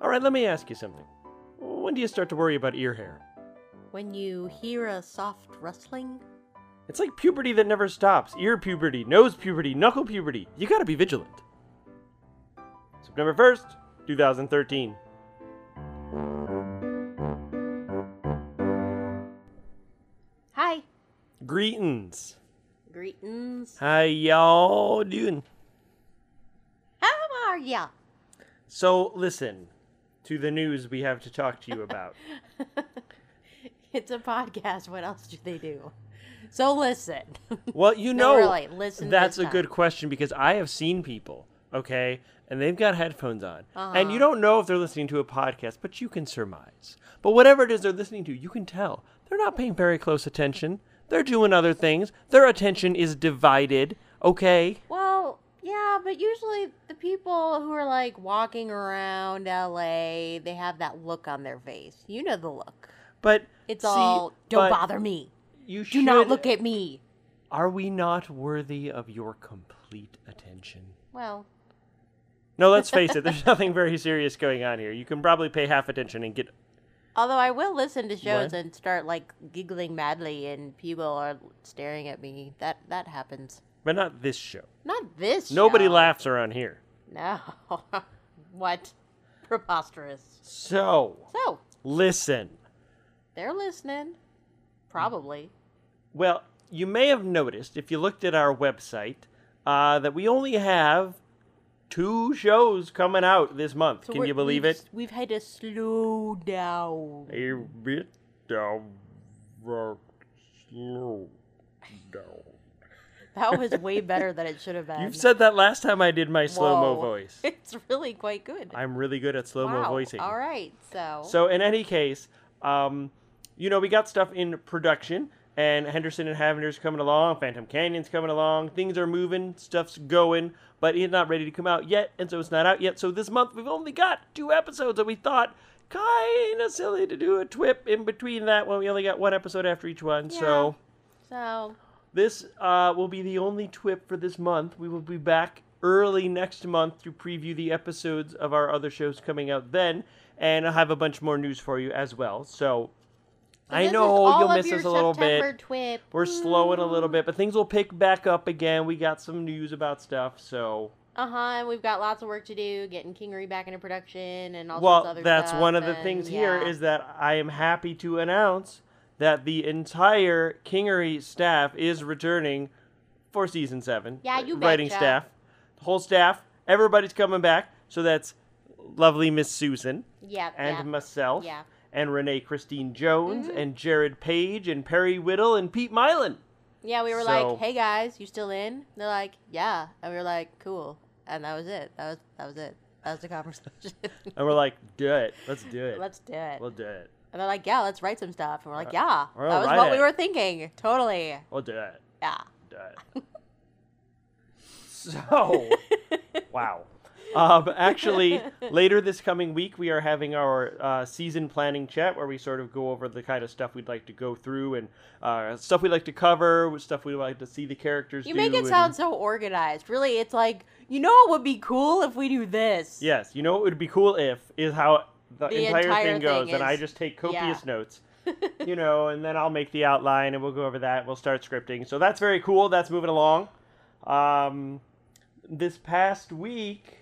All right, let me ask you something. When do you start to worry about ear hair? When you hear a soft rustling, It's like puberty that never stops. Ear puberty, nose puberty, knuckle puberty. You gotta be vigilant. September 1st, 2013. hi, Greetings. greetings. How y'all doing? How are ya? So, listen to the news we have to talk to you about. It's a podcast. What else do they do? So listen. Well, you No, know, really, listen that's a good question because I have seen people, okay, and they've got headphones on, and you Uh-huh. don't know if they're listening to a podcast, but you can surmise. But whatever it is they're listening to, you can tell they're not paying very close attention. They're doing other things. Their attention is divided, okay? Well, yeah, but usually the people who are like walking around LA, they have that look on their face. You know the look. But It's see, all don't bother me. You should, Do not look at me. Are we not worthy of your complete attention? Well, No, let's face it. There's nothing very serious going on here. You can probably pay half attention and get although I will listen to shows What? and start like giggling madly and people are staring at me. That that happens. But not this show. Not this. Show. Nobody show. laughs around here. No. what? Preposterous. So, So, listen. they're listening. Probably. Well, you may have noticed if you looked at our website uh, that we only have two shows coming out this month. So Can you believe we've, it? We've had to slow down. A bit down, slow down. That was way better than it should have been. You've said that last time I did my slow mo voice. It's really quite good. I'm really good at slow mo wow. voicing. All right. So. So in any case, um, you know, we got stuff in production, and Henderson and Havender's coming along, Phantom Canyon's coming along, things are moving, stuff's going, but it's not ready to come out yet, and so it's not out yet. So this month we've only got two episodes, and we thought kind of silly to do a twip in between that when we only got one episode after each one. So So. This uh, will be the only twip for this month. We will be back early next month to preview the episodes of our other shows coming out then, and I'll have a bunch more news for you as well. So, I know you'll miss us a little September bit. Twip. We're slowing a little bit, but things will pick back up again. We got some news about stuff, so Uh huh. And we've got lots of work to do, getting Kingery back into production and all sorts well, of other that's stuff, one of the and things here yeah. is that I am happy to announce that the entire Kingery staff is returning for season seven. Yeah, you writing betcha. staff, the whole staff, everybody's coming back. So that's lovely Miss Susan Yeah. and yeah. myself Yeah. and Renee Christine Jones Mhm. and Jared Page and Perry Whittle and Pete Mylan. Yeah, we were So- like, "Hey guys, you still in?" They're like, "Yeah," and we were like, "Cool," and that was it. That was that was it. That was the conversation. And we're like, do it. Let's do it. Let's do it. we'll do it. And they're like, "Yeah, let's write some stuff," and we're like, Uh, "Yeah, we'll that was write what we it. were thinking. Totally. We'll do it. Yeah." Do it. so, wow. Um, actually, later this coming week, we are having our uh, season planning chat where we sort of go over the kind of stuff we'd like to go through and uh, stuff we'd like to cover, stuff we'd like to see the characters You do. make it and- sound so organized. Really, it's like, you know what would be cool if we do this? Yes, you know what would be cool if is how the, The entire, entire thing goes, thing and I just take copious yeah. notes. you know, and then I'll make the outline and we'll go over that. We'll start scripting. So that's very cool. That's moving along. Um, this past week,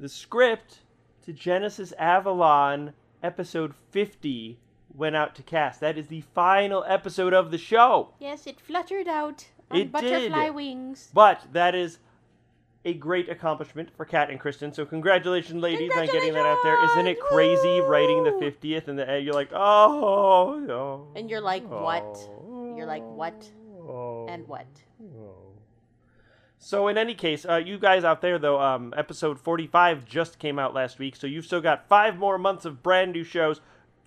the script to Genesis Avalon episode 50 went out to cast. That is the final episode of the show. Yes, it fluttered out on It butterfly did. wings. But that is a great accomplishment for Kat and Kristen. So congratulations, ladies, on getting that out there. Isn't it crazy writing the 50th and the, you're like, oh, no. And you're like, what? oh, You're like, what? oh, And what? oh." So in any case, uh, you guys out there though, um, episode 45 just came out last week, so you've still got five more months of brand new shows.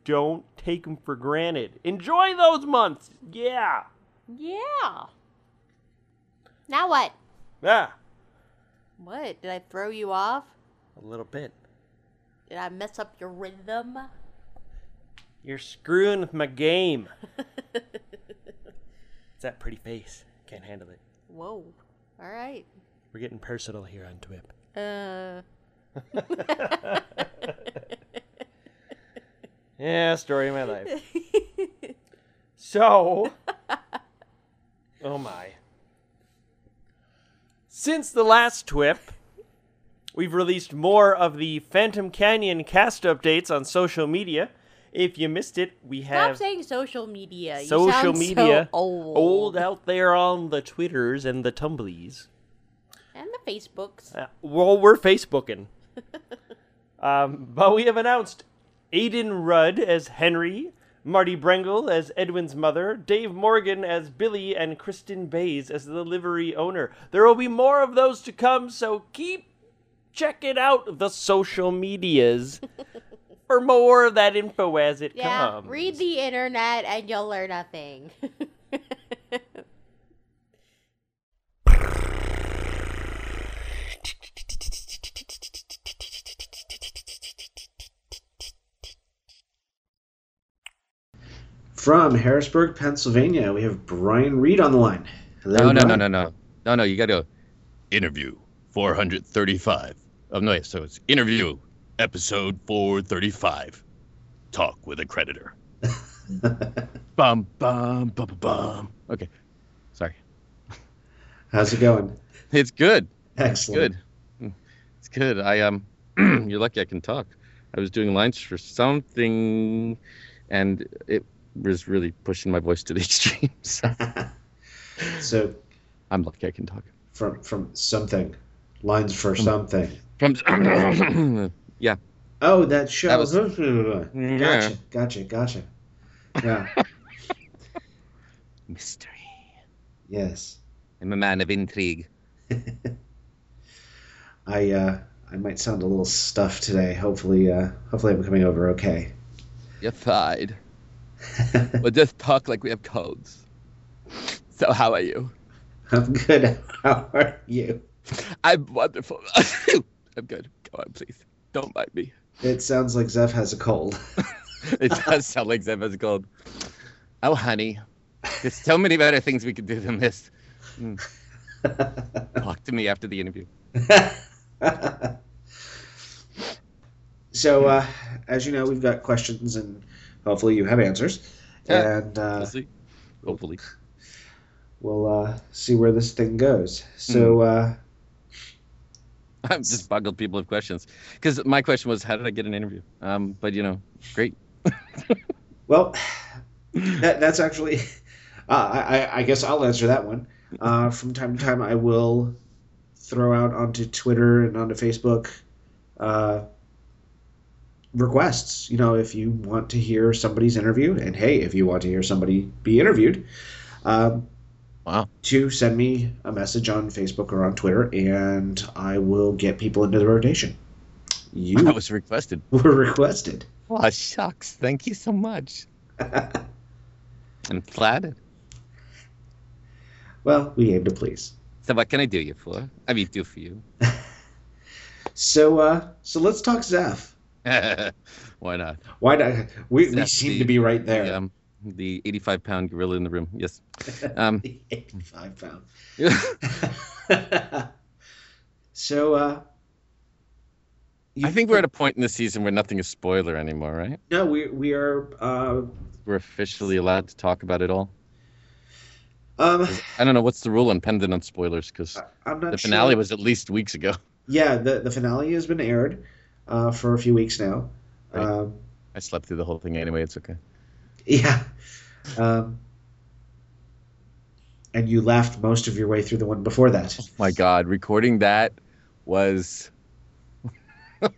Don't take them for granted. Enjoy those months. Yeah. Yeah. Now what? Yeah. What? Did I throw you off? A little bit. Did I mess up your rhythm? You're screwing with my game. It's that pretty face. Can't handle it. Whoa. All right. We're getting personal here on Twip. Uh. yeah, story of my life. So, oh my. Since the last TWIP, we've released more of the Phantom Canyon cast updates on social media. If you missed it, we have Stop saying social media. You social sound so media old. old out there on the Twitters and the Tumblies. And the Facebooks. Uh, well, we're Facebooking. um, but we have announced Aiden Rudd as Henry, Marty Brengel as Edwin's mother, Dave Morgan as Billy, and Kristen Bays as the livery owner. There will be more of those to come, so keep checking out the social medias for more of that info as it Yeah, comes. read the internet and you'll learn a From Harrisburg, Pennsylvania, we have Brian Reed on the line. Hello, No, no, no, Brian. no, no, no, no. You got to interview 435. Oh no, so it's interview episode 435. Talk with a creditor. bum bum bum bum bum. Okay, sorry. How's it going? It's good. Excellent. It's good. It's good. I um, you're lucky I can talk. I was doing lines for something, and it was really pushing my voice to the extremes. So I'm lucky I can talk. from from something, lines for something. From yeah. Oh, that show. That was- gotcha, Yeah. gotcha, gotcha. Yeah. Mystery. yes. I'm a man of intrigue. I uh, I might sound a little stuffed today. Hopefully, uh, hopefully I'm coming over okay. You're fine. we'll just talk like we have codes. So how are you? I'm good. How are you? I'm wonderful. I'm good. Go on, please. Don't bite me. It sounds like Zeph has a cold. It does sound like Zeph has a cold. Oh, honey. There's so many better things we could do than this. Mm. Talk to me after the interview. so, uh, as you know, we've got questions, and hopefully you have answers. Yeah. And uh, We'll see. Hopefully. we'll uh, see where this thing goes. So, uh, I'm just boggled people have questions. Because my question was, how did I get an interview? Um, but, you know, great. well, that, that's actually, uh, I, I- I guess I'll answer that one. Uh, from time to time, I will throw out onto Twitter and onto Facebook uh, requests. You know, if you want to hear somebody's interview, and hey, if you want to hear somebody be interviewed, um, Wow. to send me a message on Facebook or on Twitter, and I will get people into the rotation. You That was requested. were requested. Oh, shucks. Thank you so much. I'm flattered. well, we aim to please. So what can I do you for? I mean, do for you. So, uh, so let's talk Zeph. Why not? Why not? We, we seem the- to be right there. The, um, the 85 pound gorilla in the room. Yes. Um, 85 pound. so, uh, you- I think we're at a point in the season where nothing is spoiler anymore, right? no, we we are. Uh, We're officially allowed to talk about it all. um, I don't know what's the rule on pendant on spoilers because the sure. finale was at least weeks ago. Yeah, the the finale has been aired uh, for a few weeks now. Right. Um, I slept through the whole thing anyway. It's okay. yeah. Um, and you laughed most of your way through the one before that. My God, recording that was.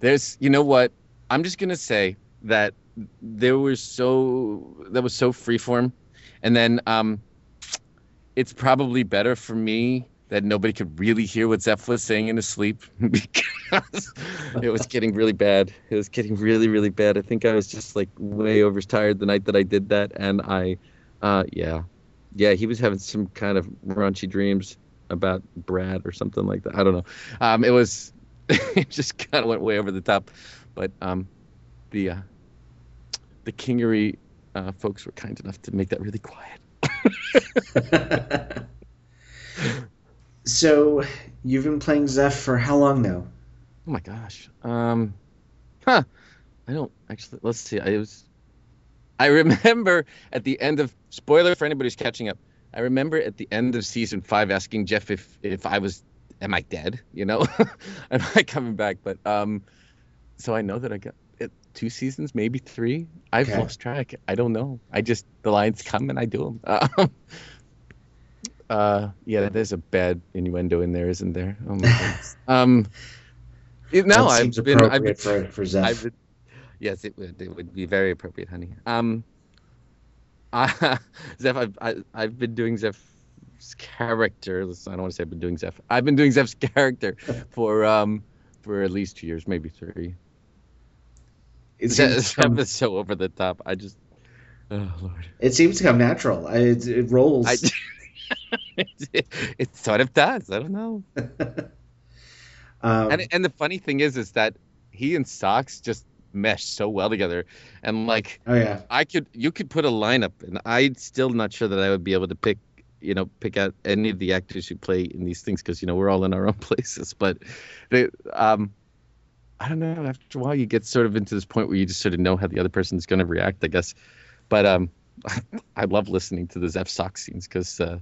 There's, you know what? I'm just gonna say that there was so that was so freeform, and then um, it's probably better for me that nobody could really hear what Zeph was saying in his sleep because it was getting really bad. It was getting really, really bad. I think I was just like way overtired the night that I did that, and I, uh, yeah, yeah, he was having some kind of raunchy dreams about Brad or something like that. I don't know. Um, it was, it just kind of went way over the top, but um, the uh, the Kingery uh, folks were kind enough to make that really quiet. so, you've been playing Zeph for how long now? Oh my gosh. Um, Huh. I don't actually. Let's see. I was. I remember at the end of spoiler for anybody who's catching up. I remember at the end of season five asking Jeff if if I was am I dead? You know, am I coming back? But um, so I know that I got it, two seasons, maybe three. I've Okay. lost track. I don't know. I just the lines come and I do them. Um, uh, yeah, there's a bad innuendo in there, isn't there? Oh my goodness. um, it, no, I've been, I've been, appropriate for for Zeph. Been, yes, it would. It would be very appropriate, honey. Um, uh, Zeph, I've I, I've been doing Zeph's character. I don't want to say I've been doing Zeph. I've been doing Zeph's character for um for at least two years, maybe three. It Zeph to is so over the top. I just, oh lord, it seems to come natural. I, it, it rolls. I. it, it sort of does. I don't know. um, and and the funny thing is, is that he and Sox just mesh so well together, and like oh yeah. I could you could put a lineup, and I'm still not sure that I would be able to pick you know pick out any of the actors who play in these things because you know we're all in our own places. But they, um, I don't know. After a while, you get sort of into this point where you just sort of know how the other person's going to react, I guess. But um, I love listening to the Zeph Sox scenes because uh,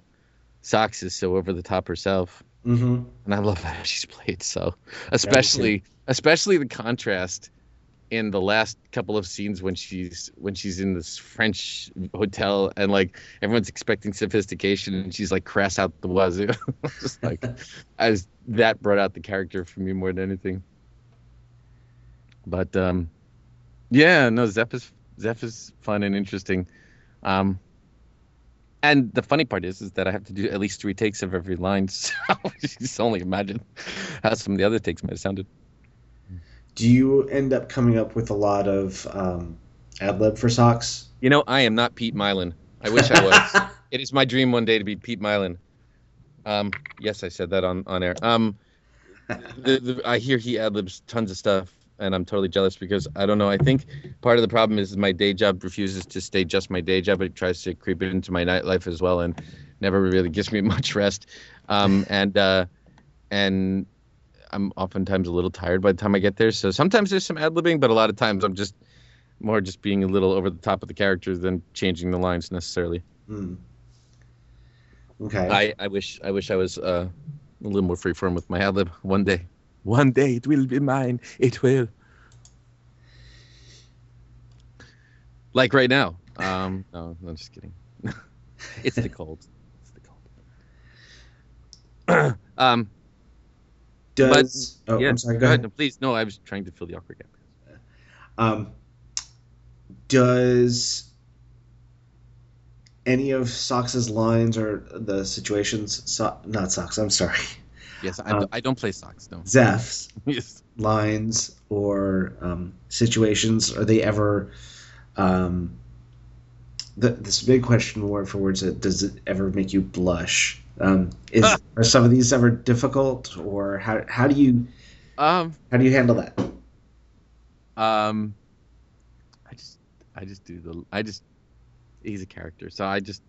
Sox is so over the top herself hmm and I love how she's played so, especially especially the contrast in the last couple of scenes when she's when she's in this French hotel and like everyone's expecting sophistication and she's like crass out the wazoo. Just like as that brought out the character for me more than anything. But um, yeah, no, Zeph is Zeph is fun and interesting. Um, and the funny part is, is that I have to do at least three takes of every line. So just only imagine how some of the other takes might have sounded. Do you end up coming up with a lot of um, ad lib for Sox? You know, I am not Pete Mylan. I wish I was. it is my dream one day to be Pete Mylan. Um, yes, I said that on, on air. Um, the, the, I hear he ad libs tons of stuff, and I'm totally jealous because I don't know. I think part of the problem is my day job refuses to stay just my day job. It tries to creep it into my nightlife as well, and never really gives me much rest. Um, and uh, and I'm oftentimes a little tired by the time I get there. So sometimes there's some ad libbing, but a lot of times I'm just more just being a little over the top of the characters than changing the lines necessarily. Hmm. Okay. I, I wish I wish I was uh, a little more freeform with my ad lib one day. One day it will be mine. It will. Like right now. Um, no, I'm just kidding. it's the cold. It's the cold. um, Does oh, yeah, I'm sorry. Go ahead. No, please, no. I was trying to fill the awkward gap. Um, does any of Sox's lines or the situations, so, not Sox, I'm sorry, Yes, I, Um, I don't play Sox. No. Zeph's yes. lines or um, situations, are they ever, um, the, this big question word for words, uh, does it ever make you blush? Um, is, are some of these ever difficult or how, how do you, Um. how do you handle that? Um, I just, I just do the, I just, he's a character, so I just,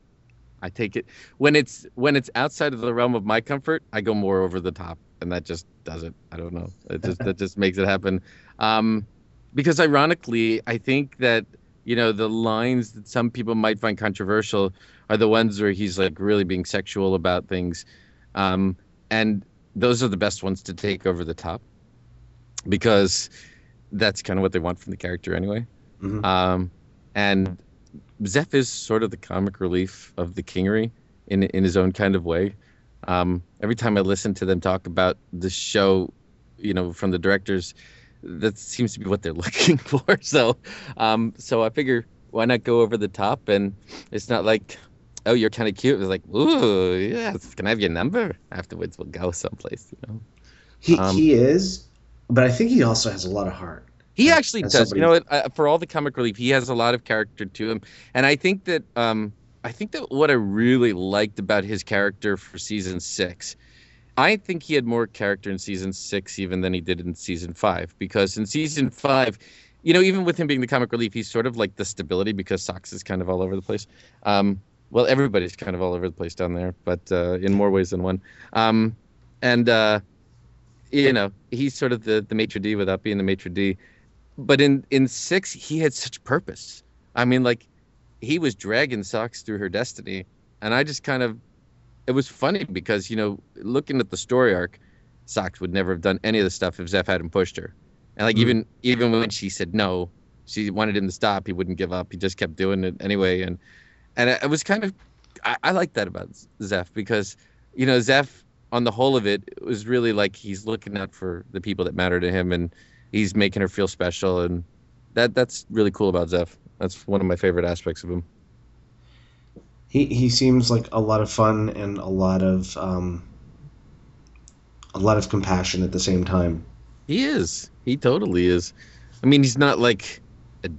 I take it when it's when it's outside of the realm of my comfort, I go more over the top, and that just does it. I don't know, it just that just makes it happen. Um, because ironically, I think that you know the lines that some people might find controversial are the ones where he's like really being sexual about things, um, and those are the best ones to take over the top because that's kind of what they want from the character anyway. Mhm. Um, and Zeph is sort of the comic relief of the kingery in in his own kind of way. Um, every time I listen to them talk about the show, you know, from the directors, that seems to be what they're looking for. So, um, so I figure why not go over the top? And it's not like, oh, you're kind of cute. It's like, ooh, yes, can I have your number? Afterwards, we'll go someplace. You know. He, Um, he is, but I think he also has a lot of heart. He actually does. somebody- You know? Uh, for all the comic relief, he has a lot of character to him, and I think that um, I think that what I really liked about his character for season six, I think he had more character in season six even than he did in season five. Because in season five, you know, even with him being the comic relief, he's sort of like the stability because Sox is kind of all over the place. Um, well, everybody's kind of all over the place down there, but uh, in more ways than one. Um, and uh, you know, he's sort of the the maitre d without being the maitre d but in in six, he had such purpose. I mean, like he was dragging Sox through her destiny, and I just kind of it was funny because you know looking at the story arc, Sox would never have done any of the stuff if Zeph hadn't pushed her, and like Mhm. even even when she said no, she wanted him to stop. He wouldn't give up. He just kept doing it anyway, and and it, it was kind of I, I like that about Zeph because you know Zeph on the whole of it, it was really like he's looking out for the people that matter to him and he's making her feel special and that that's really cool about Zeph. That's one of my favorite aspects of him. He he seems like a lot of fun and a lot of um, a lot of compassion at the same time. He is. He totally is. I mean, he's not like a,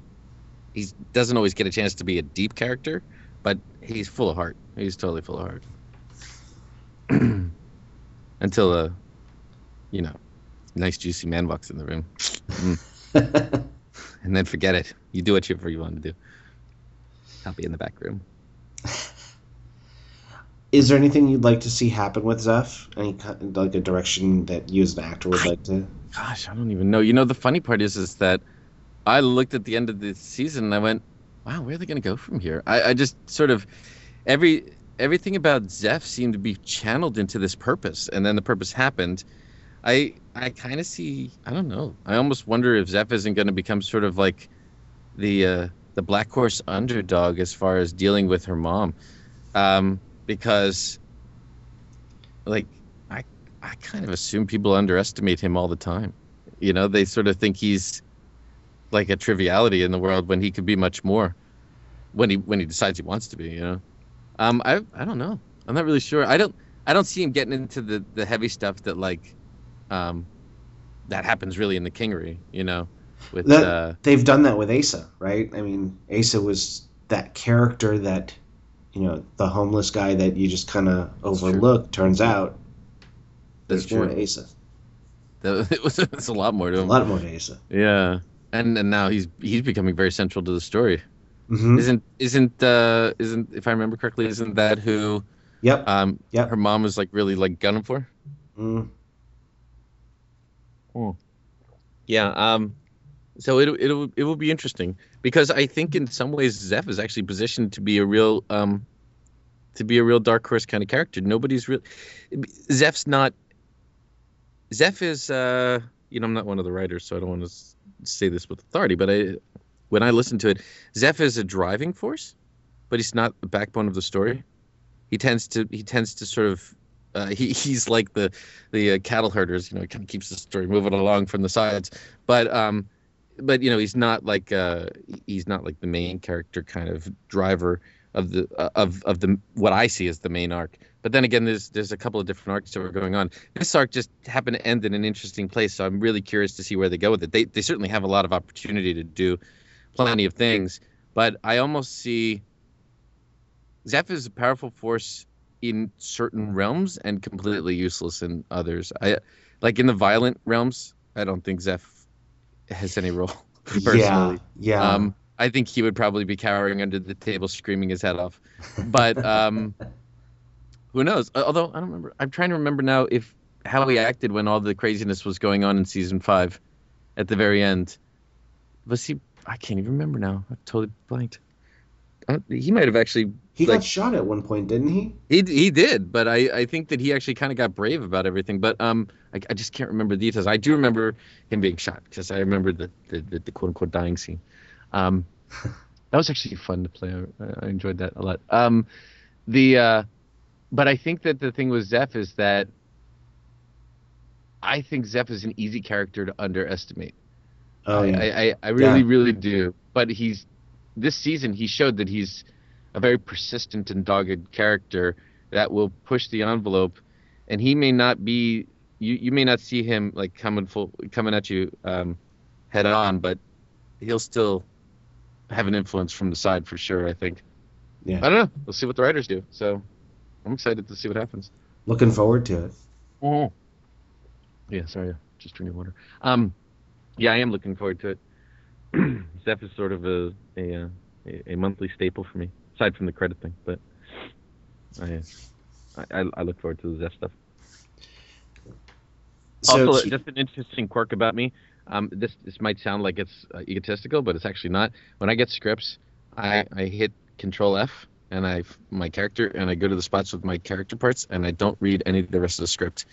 he doesn't always get a chance to be a deep character, but he's full of heart. He's totally full of heart. Until uh you know, nice juicy man walks in the room. Mm. and then forget it. You do whatever you want to do. I'll be in the back room. Is there anything you'd like to see happen with Zeph? Any kind like a direction that you as an actor would like to? Gosh, I don't even know. You know, the funny part is, is that I looked at the end of the season and I went, "Wow, where are they going to go from here?" I, I just sort of every everything about Zeph seemed to be channeled into this purpose, and then the purpose happened. I I kind of see. I don't know. I almost wonder if Zeph isn't going to become sort of like the uh, the black horse underdog as far as dealing with her mom, um, because like I I kind of assume people underestimate him all the time. You know, they sort of think he's like a triviality in the world when he could be much more when he when he decides he wants to be. You know, um, I I don't know. I'm not really sure. I don't I don't see him getting into the the heavy stuff that like, um, that happens really in the Kingery. You know, with That- uh, They've done that with Asa, right? I mean, Asa was that character that, you know, the homeless guy that you just kind of That's true. overlook. Turns out that's there's more to Asa. That, it was it's a lot more to A lot more to Asa. Yeah, and and now he's he's becoming very central to the story. hmm Isn't isn't uh isn't if I remember correctly, isn't that who Yep. um Yep. her mom was like really like gunning for? Mm. Yeah. Um. So it it'll it will be interesting because I think in some ways Zeph is actually positioned to be a real um to be a real dark horse kind of character. Nobody's real. Zeph's not. Zeph is uh you know I'm not one of the writers, so I don't want to say this with authority, but I when I listen to it, Zeph is a driving force, but he's not the backbone of the story. He tends to he tends to sort of uh, he he's like the the uh, cattle herders, you know, he kind of keeps the story moving along from the sides, but um, but you know he's not like uh he's not like the main character kind of driver of the uh, of of the what I see as the main arc. But then again, there's there's a couple of different arcs that are going on. This arc just happened to end in an interesting place, so I'm really curious to see where they go with it. They they certainly have a lot of opportunity to do plenty of things, but I almost see Zeph is a powerful force in certain realms and completely useless in others. I like in the violent realms. I don't think Zeph has any role personally. Yeah. Yeah. Um, I think he would probably be cowering under the table, screaming his head off. But um, who knows? Uh, Although I don't remember. I'm trying to remember now if how he acted when all the craziness was going on in season five, at the very end. Was he? I can't even remember now. I've totally blanked. Uh, he might have actually. he like- got shot at one point, didn't he? He he did, but I, I think that he actually kind of got brave about everything. But um, I, I just can't remember the details. I do remember him being shot because I remember the the, the, the quote unquote dying scene. Um, that was actually fun to play. I, I enjoyed that a lot. Um, the uh, but I think that the thing with Zeph is that I think Zeph is an easy character to underestimate. Oh I, yeah. I, I, I really, Yeah. really do. But he's this season he showed that he's a very persistent and dogged character that will push the envelope, and he may not be you, you may not see him like coming full coming at you um, head on, but he'll still have an influence from the side for sure. I think. Yeah. I don't know. We'll see what the writers do. So I'm excited to see what happens. Looking forward to it. Oh. Yeah, sorry, just drinking water. Um, yeah, I am looking forward to it. Zeph is sort of a a, uh, a a monthly staple for me, aside from the credit thing. But I I, I look forward to the Zeph stuff. So also, he- just an interesting quirk about me. Um, this this might sound like it's uh, egotistical, but it's actually not. When I get scripts, I I hit Control F and I my character and I go to the spots with my character parts and I don't read any of the rest of the script,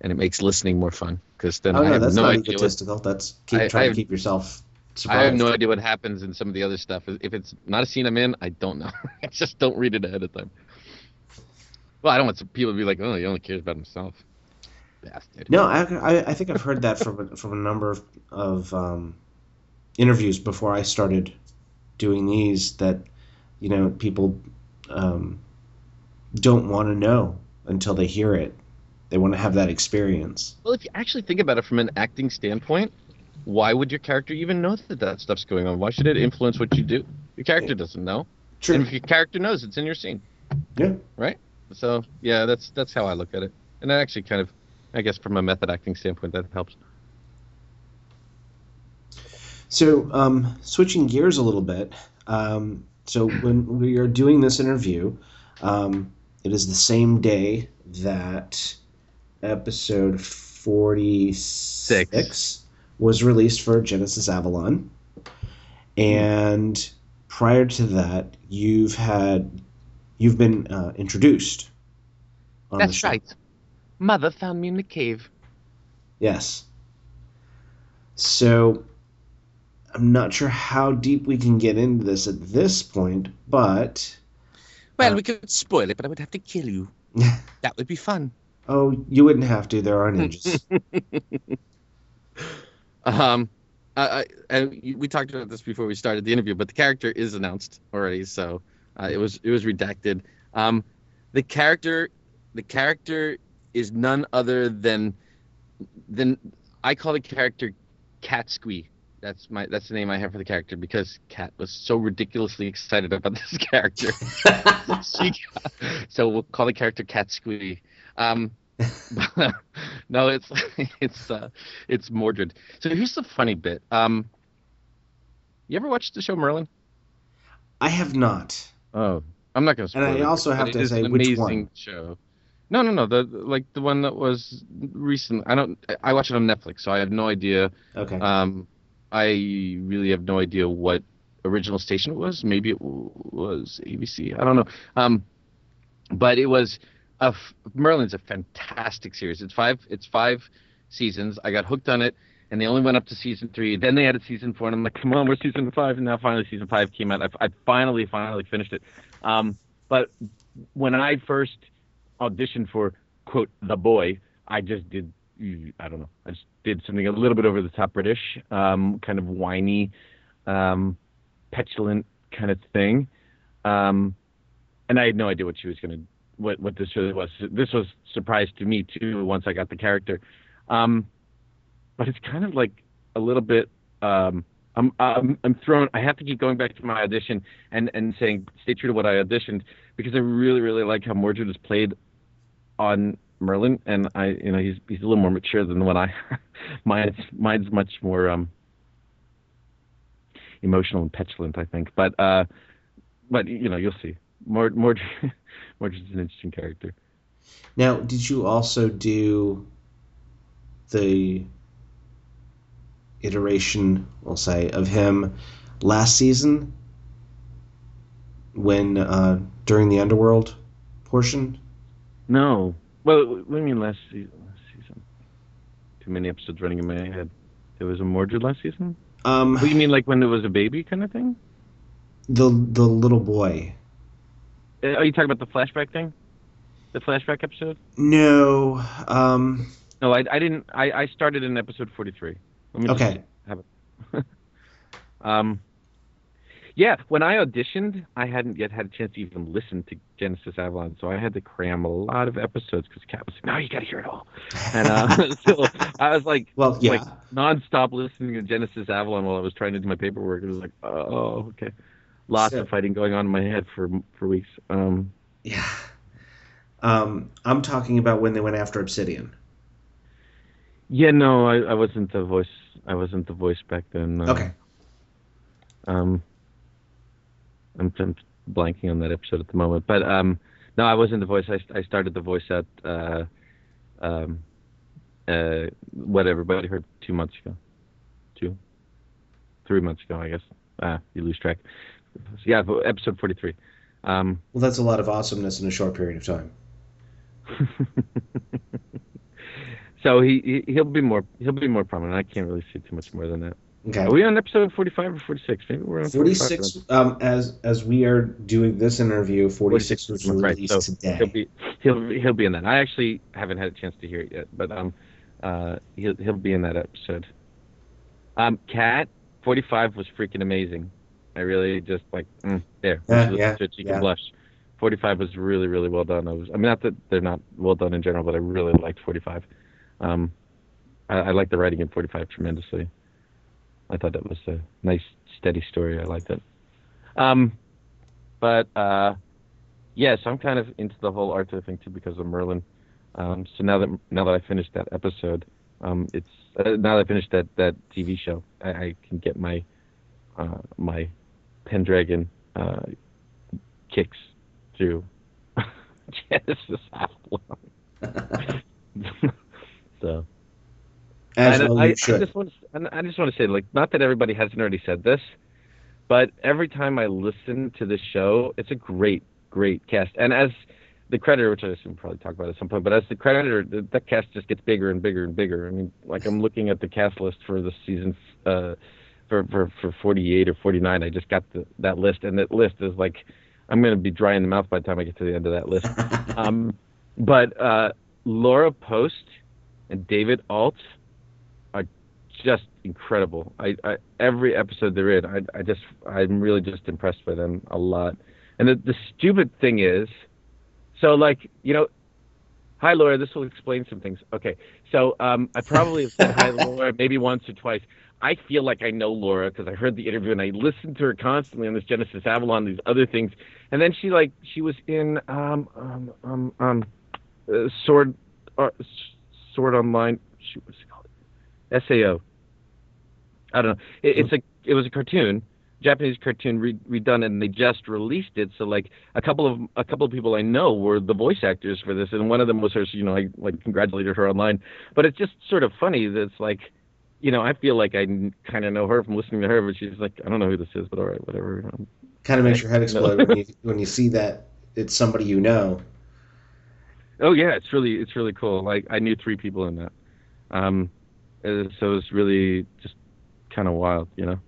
and it makes listening more fun because then Oh I no, have that's no not idea. What, egotistical. That's keep I- trying I- to keep yourself I have no idea what happens in some of the other stuff. If it's not a scene I'm in, I don't know. I just don't read it ahead of time. Well, I don't want some people to be like, "Oh, he only cares about himself." Bastard. No, I, I, I think I've heard that from a- from a number of, of um, interviews before I started doing these. That you know people um, don't want to know until they hear it. They want to have that experience. Well, if you actually think about it from an acting standpoint, why would your character even know that that stuff's going on? Why should it influence what you do? Your character doesn't know. True. And if your character knows, it's in your scene. Yeah. Right. So yeah, that's that's how I look at it. And that actually kind of, I guess, from a method acting standpoint, that helps. So, um, switching gears a little bit. Um, so, when we are doing this interview, um, it is the same day that episode 46 was released for Genesis Avalon. And prior to that, you've had you've been uh, introduced. That's right. Mother found me in the cave. Yes. So I'm not sure how deep we can get into this at this point, but Well, Uh, we could spoil it, but I would have to kill you. That would be fun. oh, you wouldn't have to. There are ninjas. Um, I, we talked about this before we started the interview, but the character is announced already, so uh, it was it was redacted. Um, the character, the character is none other than than I call the character Kat Squee. That's my that's the name I have for the character because Kat was so ridiculously excited about this character. So we'll call the character Kat Squee. Um, no, it's it's uh, it's Mordred. So here's the funny bit. Um, you ever watched the show Merlin? I have not. Oh, I'm not gonna. Spoil And I it, also have to say an which amazing one. show. No, no, no. The like the one that was recent. I don't. I watch it on Netflix, so I have no idea. Okay. Um, I really have no idea what original station it was. Maybe it was ABC. I don't know. Um, but it was a f- Merlin's a fantastic series. It's five. It's five seasons. I got hooked on it, and they only went up to season three. Then they added season four, and I'm like, come on, we're season five, and now finally season five came out. I, I finally, finally finished it. Um, but when I first auditioned for quote the boy, I just did. I don't know. I just did something a little bit over the top British, um, kind of whiny, um, petulant kind of thing. Um, and I had no idea what she was gonna, what what this really was. This was surprise to me too once I got the character. Um, but it's kind of like a little bit. Um, I'm, I'm I'm thrown. I have to keep going back to my audition and and saying stay true to what I auditioned because I really really like how Mordred is played on Merlin, and I you know he's he's a little more mature than what I. mine's mine's much more um emotional and petulant, I think. But uh, but you know you'll see. Mord Mordred Mordred's an interesting character. Now, did you also do the iteration, we'll say, of him last season when uh, during the underworld portion? No. Well, what do you mean last season? Last season. Too many episodes running in my head. There was a Mordred last season. Um, What do you mean, like when there was a baby kind of thing? the the little boy. Uh, Are you talking about the flashback thing? The flashback episode? No. Um, No, I, I didn't. I, I started in episode forty-three. Let me okay. have it. um, yeah, when I auditioned, I hadn't yet had a chance to even listen to Genesis Avalon, so I had to cram a lot of episodes because Kat was like, "No, you got to hear it all," and uh, so I was like, Well, yeah. like nonstop listening to Genesis Avalon while I was trying to do my paperwork. It was like, oh, okay, lots So- of fighting going on in my head for for weeks. Um, Yeah. Um, I'm talking about when they went after Obsidian. yeah, no, I, I wasn't the voice. I wasn't the voice back then. Uh, Okay. Um, I'm, I'm blanking on that episode at the moment, but um, no, I wasn't the voice. I, I started the voice at uh, um, uh, what everybody heard two months ago. two, three months ago, I guess. Ah, you lose track. Yeah, episode 43. Um, Well, that's a lot of awesomeness in a short period of time. so he, he he'll be more he'll be more prominent. I can't really see too much more than that. Okay. Are we on episode 45 or 46? Maybe we're on 46 um, as as we are doing this interview 46 was Right, so today He'll be he'll he'll be in that. I actually haven't had a chance to hear it yet, but um, uh, he'll he'll be in that episode. Um, Cat 45 was freaking amazing. I really just like mm, there. Yeah, yeah, yeah. can blush. 45 was really really well done. I was I mean not that they're not well done in general, but I really liked 45. Um, I, I like the writing in 45 tremendously. I thought that was a nice steady story. I liked it. Um, but uh, yeah, so I'm kind of into the whole Arthur thing too because of Merlin. Um, so now that now that I finished that episode, um, it's uh, now that I finished that that TV show, I, I can get my uh, my Pendragon uh, kicks through Genesis Avalon. so as and well I, I just want to, and I just want to say, like, not that everybody hasn't already said this, but every time I listen to this show, it's a great, great cast. And as the creditor, which I assume we'll probably talk about at some point, but as the creditor, the, that cast just gets bigger and bigger and bigger. I mean, like I'm looking at the cast list for the season, uh, for for for 48 or 49. I just got the, that list, and that list is like, I'm gonna be dry in the mouth by the time I get to the end of that list. um, but uh, Laura Post and David Alt are just incredible. I, I every episode they're in, I, I just I'm really just impressed by them a lot. And the, the stupid thing is, so like you know, hi Laura, this will explain some things. Okay, so um, I probably have said hi Laura maybe once or twice. I feel like I know Laura because I heard the interview and I listened to her constantly on this Genesis Avalon, these other things, and then she like she was in um um um um uh, Sword uh, Sword Online. Shoot, what's it called? Sao. I don't know. It, it's a it was a cartoon, Japanese cartoon re- redone, and they just released it. So like a couple of a couple of people I know were the voice actors for this, and one of them was her. So, you know, I like congratulated her online. But it's just sort of funny that it's like, you know, I feel like I kind of know her from listening to her, but she's like, I don't know who this is, but all right, whatever. Um, kind of makes your head explode when you when you see that it's somebody you know Oh yeah, it's really it's really cool. Like I knew three people in that, um, uh, so it's really just kind of wild, you know.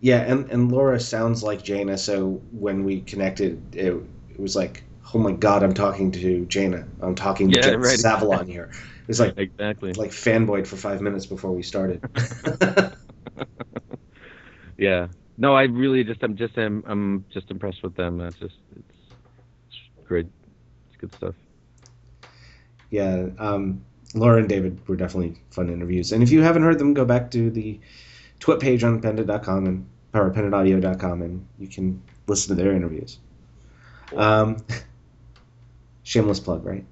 yeah and and laura sounds like jaina so when we connected it, it was like oh my god i'm talking to jaina i'm talking to Yeah, right. avalon here it was like Exactly. like fanboyed for five minutes before we started Yeah. No, I really just I'm just I'm I'm just impressed with them. It's just it's, it's great. It's good stuff. yeah um, laura and david were definitely fun interviews and if you haven't heard them go back to the twip page on pendant.com and or pendantaudio.com and you can listen to their interviews um, shameless plug right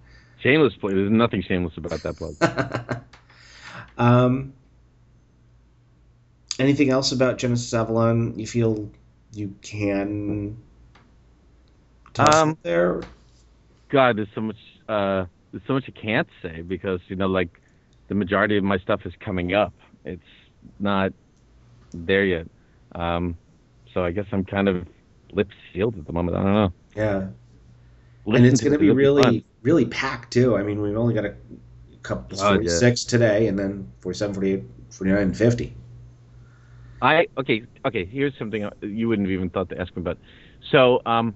Shameless play. There's nothing shameless about that plug. um, anything else about Genesis Avalon you feel you can toss Um, there? God, there's so much uh there's so much I can't say because you know like the majority of my stuff is coming up. It's not there yet. Um, so I guess I'm kind of lips sealed at the moment. I don't know. Yeah, and it's going to be really, fun. really packed too. I mean, we've only got a couple, Oh, yeah. 46 today, and then 47, 48, 49, and 50. I okay okay. Here's something you wouldn't have even thought to ask me about. So um,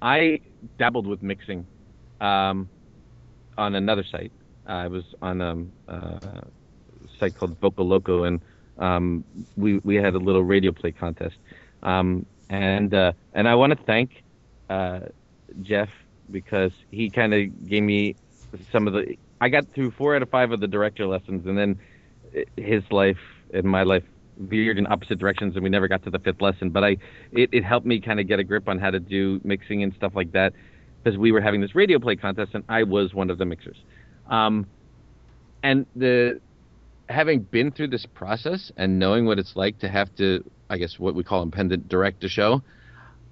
I dabbled with mixing um, on another site. I was on um, a site called Vocal Loco, and um, we we had a little radio play contest. Um, and uh, and I want to thank uh, Jeff because he kind of gave me some of the. I got through four out of five of the director lessons, and then his life and my life veered in opposite directions and we never got to the fifth lesson but i it, it helped me kind of get a grip on how to do mixing and stuff like that because we were having this radio play contest and i was one of the mixers um, and the having been through this process and knowing what it's like to have to i guess what we call impendent direct a show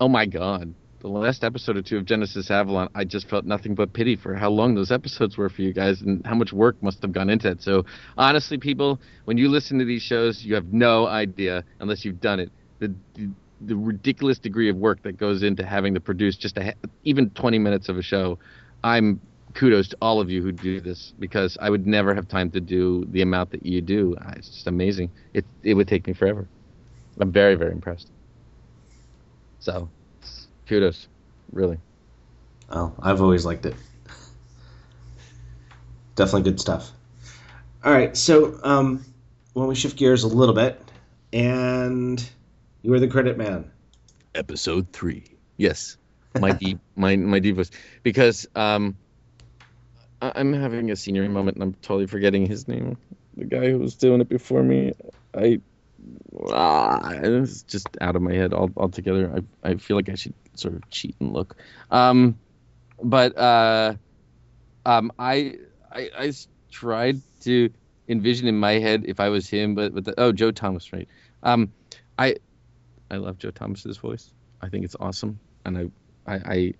oh my god the last episode or two of Genesis Avalon, I just felt nothing but pity for how long those episodes were for you guys and how much work must have gone into it. So honestly, people, when you listen to these shows, you have no idea unless you've done it. The, the, the ridiculous degree of work that goes into having to produce just a, even 20 minutes of a show. I'm kudos to all of you who do this because I would never have time to do the amount that you do. It's just amazing. It it would take me forever. I'm very very impressed. So, kudos, really. Oh, I've always liked it. Definitely good stuff. All right, so um, when we shift gears a little bit, and you are the credit man. Episode three. Yes, my deep my my deep voice because um, I- I'm having a senior moment and I'm totally forgetting his name. The guy who was doing it before me, I ah, it's just out of my head all, altogether. I I feel like I should sort of cheat and look. Um, but uh, um, I I I tried to envision in my head if I was him, but but the, oh Joe Thomas, right? Um, I I love Joe Thomas's voice. I think it's awesome, and I, I, I,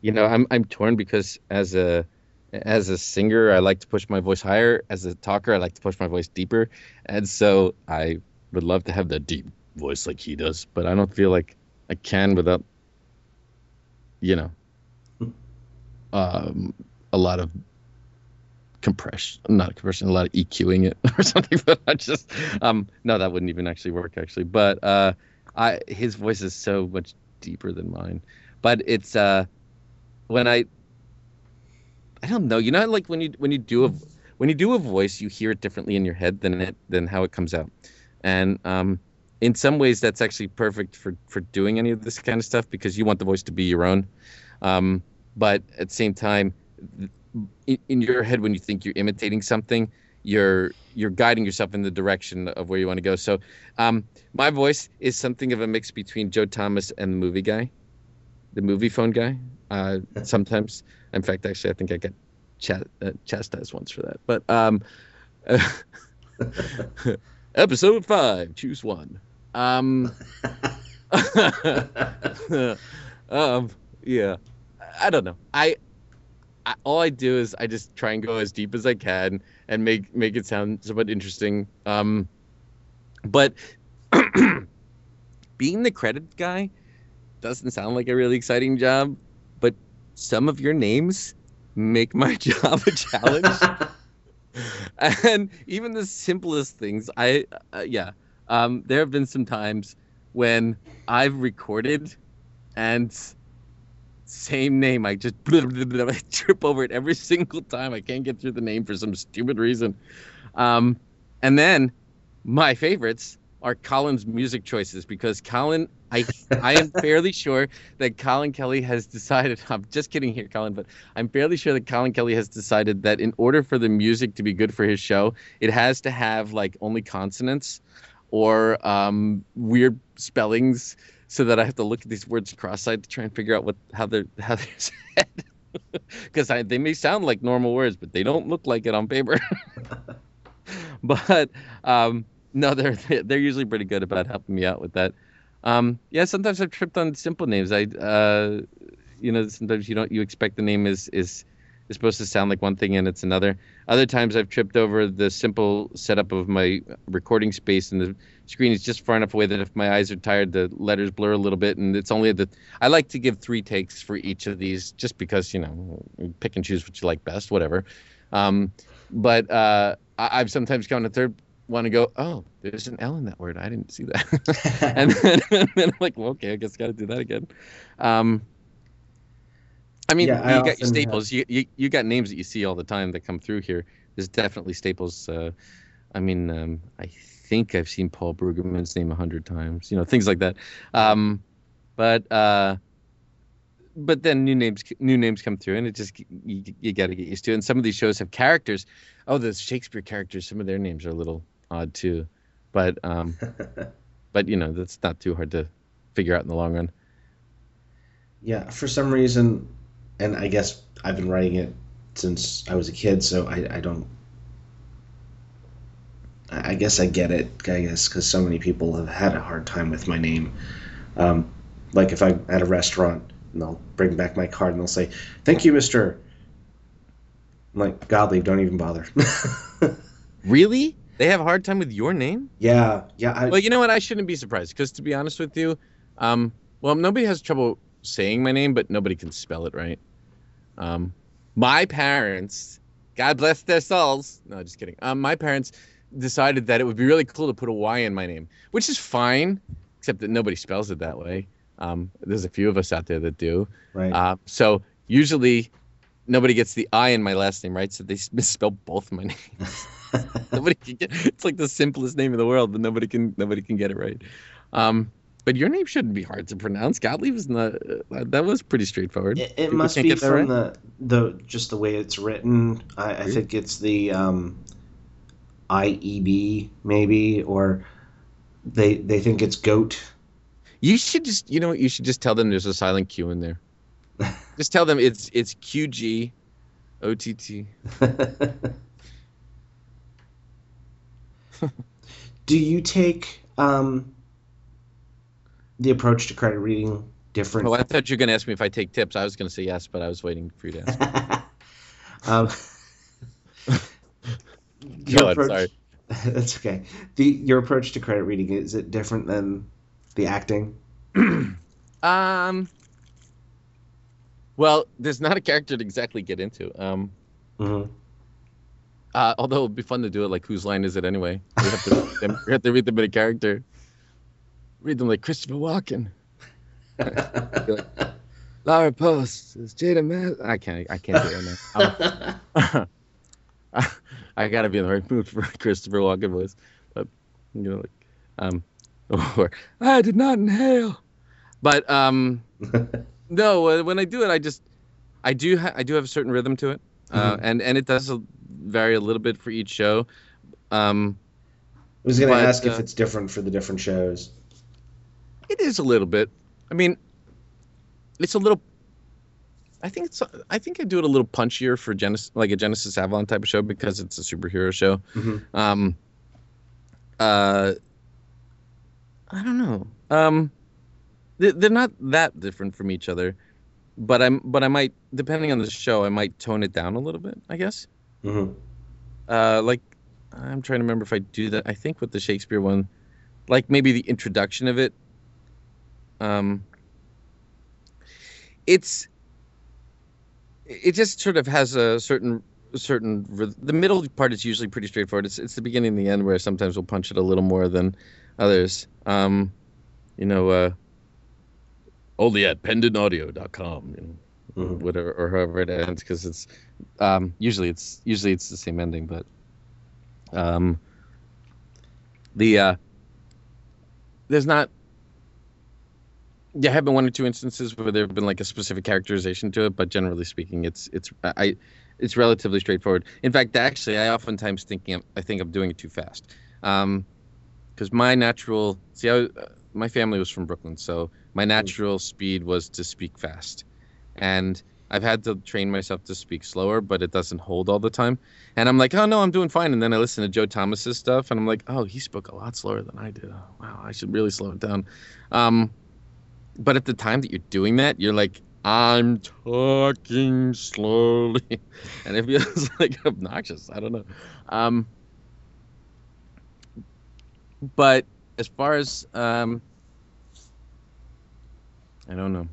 you know, I'm I'm torn because as a as a singer, I like to push my voice higher. As a talker, I like to push my voice deeper, and so I would love to have that deep voice like he does, but I don't feel like I can without, you know, um, a lot of compression, not compression, a lot of EQing it or something. But I just, um, no, that wouldn't even actually work actually. But uh, I his voice is so much deeper than mine. But it's uh, when I, I don't know. You know, like when you when you do a when you do a voice, you hear it differently in your head than it than how it comes out, and um, in some ways that's actually perfect for for doing any of this kind of stuff because you want the voice to be your own. Um, but at the same time, in, in your head when you think you're imitating something, you're you're guiding yourself in the direction of where you want to go. So, um, my voice is something of a mix between Joe Thomas and the movie guy, the Moviefone guy. Uh, sometimes, in fact, actually, I think I got chat, uh, chastised once for that. But um, episode five, choose one. Um, um, yeah, I don't know. I, I all I do is I just try and go as deep as I can and make make it sound somewhat interesting. Um, but being the credit guy doesn't sound like a really exciting job, but some of your names make my job a challenge. and even the simplest things, I uh, yeah, um, there have been some times when I've recorded and same name. I just I trip over it every single time. I can't get through the name for some stupid reason. Um, and then my favorites are Colin's music choices because Colin, I I am fairly sure that Colin Kelly has decided. I'm just kidding here, Colin, but I'm fairly sure that Colin Kelly has decided that in order for the music to be good for his show, it has to have like only consonants or um, weird spellings so that I have to look at these words cross-eyed to try and figure out what how they're how they're said. Because they may sound like normal words, but they don't look like it on paper. but um, no, they're they're usually pretty good about helping me out with that. Um, yeah, sometimes I've tripped on simple names. I uh, you know sometimes you don't you expect the name is is is supposed to sound like one thing and it's another. Other times I've tripped over the simple setup of my recording space and the screen is just far enough away that if my eyes are tired, the letters blur a little bit. And it's only the I like to give three takes for each of these, just because you know pick and choose what you like best, whatever. Um, but uh, I, I've sometimes gone a third one and go, oh, there's an L in that word. I didn't see that. and, then, and then I'm like, well, okay, I guess I got to do that again. Um, I mean, Yeah, I you got your staples. You, you you got names that you see all the time that come through here. There's definitely staples. Uh, I mean, um, I think I've seen Paul Brueggemann's name a hundred times. You know, things like that. Um, but uh, but then new names new names come through, and it just you, you got to get used to. it. And some of these shows have characters. Oh, the Shakespeare characters. Some of their names are a little odd too, but um, but you know that's not too hard to figure out in the long run. Yeah, for some reason, and I guess I've been writing it since I was a kid, so I, I don't. I I guess I get it, I guess, because so many people have had a hard time with my name. Um, like if I'm at a restaurant and they'll bring back my card and they'll say, "Thank you, Mister." I'm like, Gottlieb, don't even bother. Really? They have a hard time with your name? yeah, yeah. I, Well, you know what? I shouldn't be surprised because, to be honest with you, um, well, nobody has trouble saying my name, but nobody can spell it right. Um, my parents, God bless their souls. No, just kidding. Um, my parents decided that it would be really cool to put a Y in my name, which is fine, except that nobody spells it that way. Um, there's a few of us out there that do. right. Uh, so usually nobody gets the I in my last name, right? So they misspell both my names. nobody can get it's like the simplest name in the world, but nobody can nobody can get it right. Um, but your name shouldn't be hard to pronounce. Gottlieb is not. Uh, that was pretty straightforward. It, it must be from right? the the just the way it's written. I, I think it's the um, IEB maybe, or they they think it's goat. You should just you know what, you should just tell them there's a silent Q in there. just tell them it's it's QG, OTT. Do you take um, the approach to credit reading different? Oh, I thought you were gonna ask me if I take tips. I was gonna say yes, but I was waiting for you to ask. um, Go on, sorry. That's okay. The your approach to credit reading is it different than the acting? Um. Well, there's not a character to exactly get into. Um. hmm Uh, although it'd be fun to do it like whose line is it anyway? We have to we have to read them in a character. Read them like Christopher Walken. Laura Post is Jada Mass. I can't. I can't do it now. I gotta be in the right mood for Christopher Walken voice, but you know, like, um, or I did not inhale. But um, no, uh, when I do it, I just, I do, ha- I do have a certain rhythm to it, uh, Mhm. and and it does vary a little bit for each show. Um, I was going to ask if uh, it's different for the different shows. It is a little bit. I mean, it's a little. I think it's. I think I do it a little punchier for Genesis, like a Genesis Avalon type of show because it's a superhero show. Mhm. Um. Uh. I don't know. Um. They, they're not that different from each other, but I'm. But I might, depending on the show, I might tone it down a little bit. I guess. Mm-hmm. Uh, like I'm trying to remember if I do that. I think with the Shakespeare one, like maybe the introduction of it. Um, it's it just sort of has a certain certain the middle part is usually pretty straightforward. It's it's the beginning and the end where sometimes we'll punch it a little more than others. Um, you know, uh, only at pendantaudio.com, you know Mhm. whatever or however it ends because it's um usually it's usually it's the same ending but um the uh there's not there have been one or two instances where there have been like a specific characterization to it but generally speaking it's it's i it's relatively straightforward in fact actually i oftentimes thinking i think i'm doing it too fast um because my natural see I, uh, my family was from brooklyn so my natural speed was to speak fast and I've had to train myself to speak slower, but it doesn't hold all the time. And I'm like, oh no, I'm doing fine. And then I listen to Joe Thomas's stuff, and I'm like, oh, he spoke a lot slower than I did. Oh, wow, I should really slow it down. Um, but at the time that you're doing that, you're like, I'm talking slowly, and it feels like obnoxious. I don't know. Um, but as far as um, I don't know.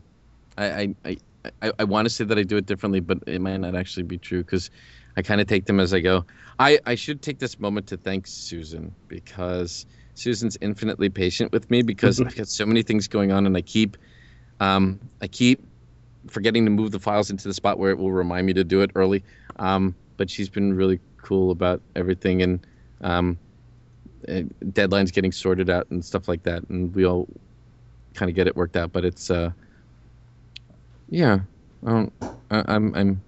I I, I, I, want to say that I do it differently, but it might not actually be true because I kind of take them as I go. I, I should take this moment to thank Susan because Susan's infinitely patient with me because I've got so many things going on and I keep um I keep forgetting to move the files into the spot where it will remind me to do it early. Um, but she's been really cool about everything and um, uh, deadlines getting sorted out and stuff like that, and we all kind of get it worked out. But it's uh, yeah, I don't, I, I'm I'm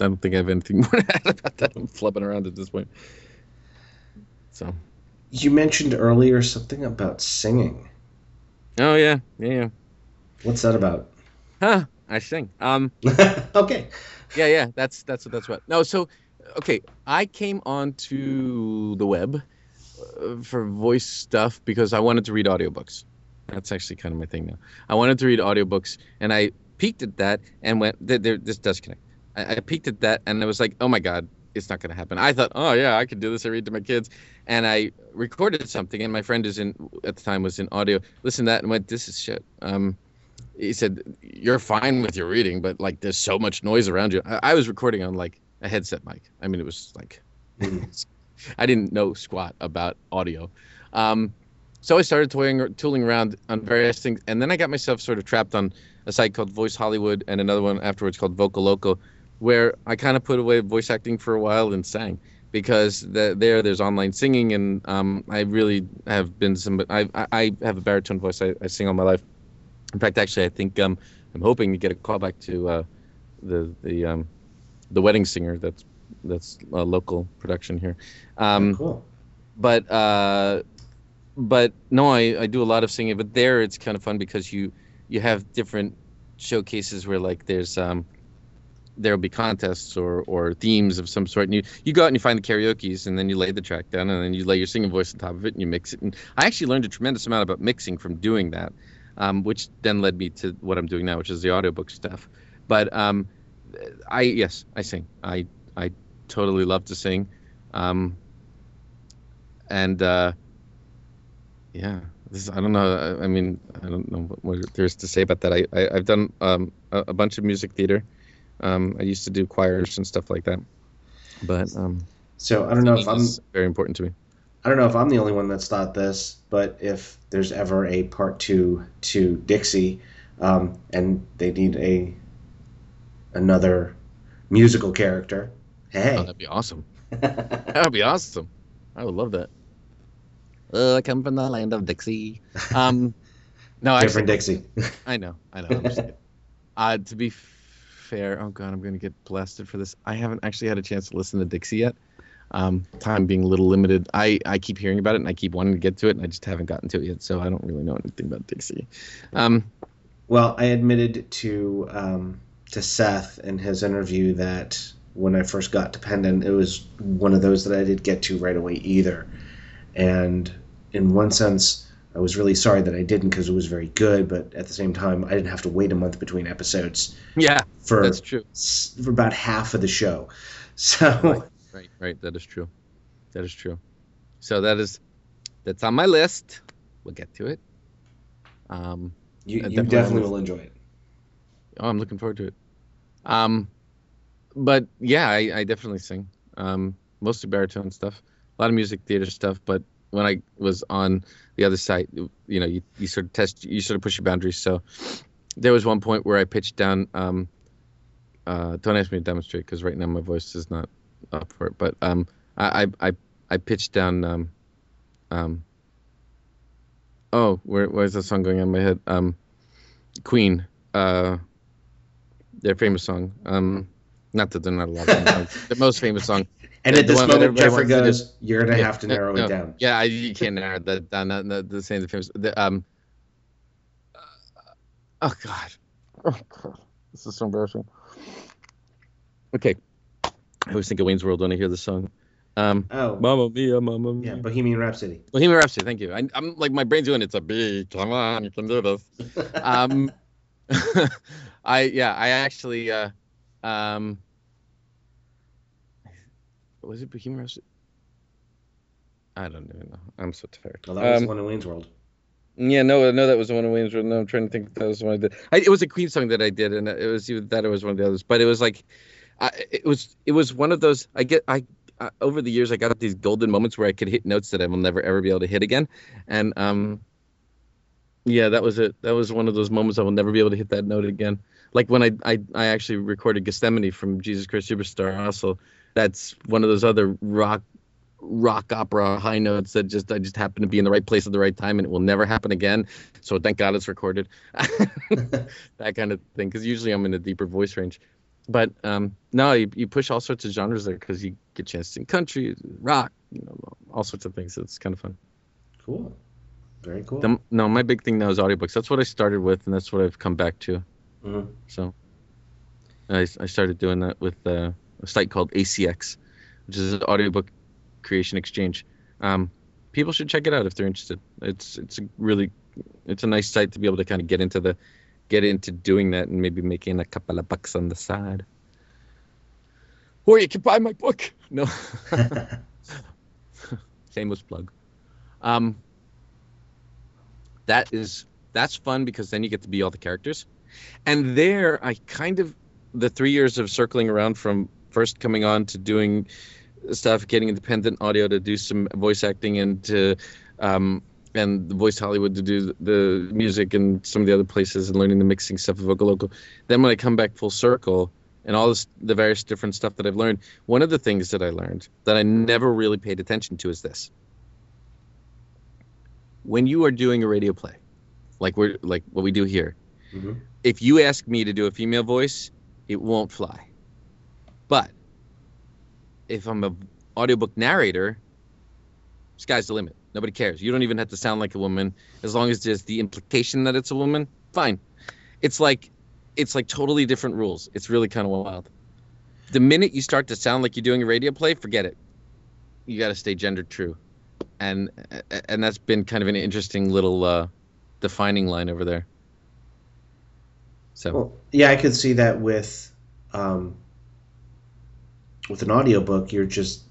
I don't think I have anything more to add about that. I'm flubbing around at this point. So. You mentioned earlier something about singing. Oh yeah, yeah, yeah. What's that about? Huh? I sing. Um. okay. Yeah, yeah. That's that's what that's what. No, so okay. I came onto the web uh, for voice stuff because I wanted to read audiobooks. That's actually kind of my thing now. I wanted to read audiobooks, and I peeked at that and went, there, there, this does connect. I, I peeked at that and I was like, oh my God, it's not going to happen. I thought, oh yeah, I could do this. I read to my kids. And I recorded something and my friend is in, at the time was in audio, listened to that and went, this is shit. Um, he said, you're fine with your reading, but like there's so much noise around you. I, I was recording on like a headset mic. I mean, it was like, I didn't know squat about audio. Um, so I started toying, tooling around on various things, and then I got myself sort of trapped on a site called Voice Hollywood and another one afterwards called Vocal Loco, where I kind of put away voice acting for a while and sang because the, there there's online singing, and um, I really have been some. I I have a baritone voice. I, I sing all my life. In fact, actually, I think um, I'm hoping to get a call back to uh, the the um, the wedding singer that's that's a local production here. Um, Oh, cool. but uh, but no, I, I do a lot of singing. But there, it's kind of fun because you you have different showcases where like there's um there'll be contests or or themes of some sort, and you you go out and you find the karaoke's, and then you lay the track down, and then you lay your singing voice on top of it, and you mix it. And I actually learned a tremendous amount about mixing from doing that, um, which then led me to what I'm doing now, which is the audiobook stuff. But um, I yes, I sing. I I totally love to sing. Um, and uh, yeah, this, I don't know. I, mean, I don't know what, there's to say about that. I, I I've done um, a, a bunch of music theater. Um, I used to do choirs and stuff like that. But um, So I don't know if I'm very important to me. I don't know if I'm the only one that's thought this, but if there's ever a part two to Dixie, um, and they need a another musical character, Oh, hey, that'd be awesome. That would be awesome. I would love that. Uh, I come from the land of Dixie. Um, no, actually, different Dixie. I know, I know. I'm just kidding. uh, to be fair, oh god, I'm gonna get blasted for this. I haven't actually had a chance to listen to Dixie yet. Um, time being a little limited. I I keep hearing about it and I keep wanting to get to it, and I just haven't gotten to it yet. So I don't really know anything about Dixie. Um, Well, I admitted to um, to Seth in his interview that when I first got to dependent, it was one of those that I didn't get to right away either. And in one sense, I was really sorry that I didn't because it was very good. But at the same time, I didn't have to wait a month between episodes yeah, for that's true. for about half of the show. So Right. Right, right. That is true. That is true. So that is that's on my list. We'll get to it. Um, you, you definitely definitely will. will enjoy it. Oh, I'm looking forward to it. Um, but yeah, I, I definitely sing. Um, mostly baritone stuff, a lot of music theater stuff. But when I was on the other side, you know, you, you sort of test, you sort of push your boundaries. So there was one point where I pitched down. Um, uh, don't ask me to demonstrate because right now my voice is not up for it. But um, I I I, I pitched down. Um, um, oh, where where's the song going on in my head? Um, Queen. Uh, their famous song. Um, not that they're not a lot of songs. The most famous song. And The at this moment, Jeffrey to goes, "You're gonna Yeah, have to narrow no. it down." Yeah, I, you can't narrow that down. Not, not the same. The famous. The, um. uh, oh God. Oh God. This is so embarrassing. Okay. I always think of Wayne's World when I hear this song. Um. Oh, Mamma Mia, Mamma Mia. yeah, Bohemian Rhapsody. Bohemian Rhapsody. Thank you. I, I'm like my brain's doing it's a B. Come on, you can do this. Um, I yeah, I actually uh, um, was it Bohemian Rhapsody? I don't even know. I'm so tired. well, that was Um, the one in Wayne's World. yeah, no, no, that was the one of Wayne's World. No, I'm trying to think if that was one I did. I, it was a Queen song that I did, and it was either that or it was one of the others. But it was like, I, it was it was one of those. I get I. Uh, over the years, I got these golden moments where I could hit notes that I will never ever be able to hit again, and um, yeah, that was it. That was one of those moments I will never be able to hit that note again. Like when I I, I actually recorded Gethsemane from Jesus Christ Superstar. Also, that's one of those other rock rock opera high notes that just I just happen to be in the right place at the right time and it will never happen again. So thank God it's recorded. that kind of thing because usually I'm in a deeper voice range. But um, no, you, you push all sorts of genres there because you get a chance to sing country, rock, you know, all sorts of things. So It's kind of fun. Cool. Very cool. The, no, my big thing now is audiobooks. That's what I started with, and that's what I've come back to. Mhm. So I, I started doing that with uh, a site called ACX, which is an audiobook creation exchange. Um, people should check it out if they're interested. It's it's a really it's a nice site to be able to kind of get into the get into doing that and maybe making a couple of bucks on the side. Or you can buy my book. No. Shameless plug. Um, that is that's fun because then you get to be all the characters. And there, I kind of the three years of circling around from first coming on to doing stuff, getting in Pendant audio to do some voice acting and to um, and the voice Hollywood to do the music and some of the other places and learning the mixing stuff of Vocal Loco. Then when I come back full circle and all this, the various different stuff that I've learned, one of the things that I learned that I never really paid attention to is this: when you are doing a radio play, like we're like what we do here, Mhm. if you ask me to do a female voice, it won't fly. But if I'm a audiobook narrator, sky's the limit. Nobody cares. You don't even have to sound like a woman as long as there's the implication that it's a woman. Fine. It's like it's like totally different rules. It's really kind of wild. The minute you start to sound like you're doing a radio play, forget it. You got to stay gender true. And and that's been kind of an interesting little uh defining line over there. So Well, yeah, I could see that with um, with an audiobook, you're just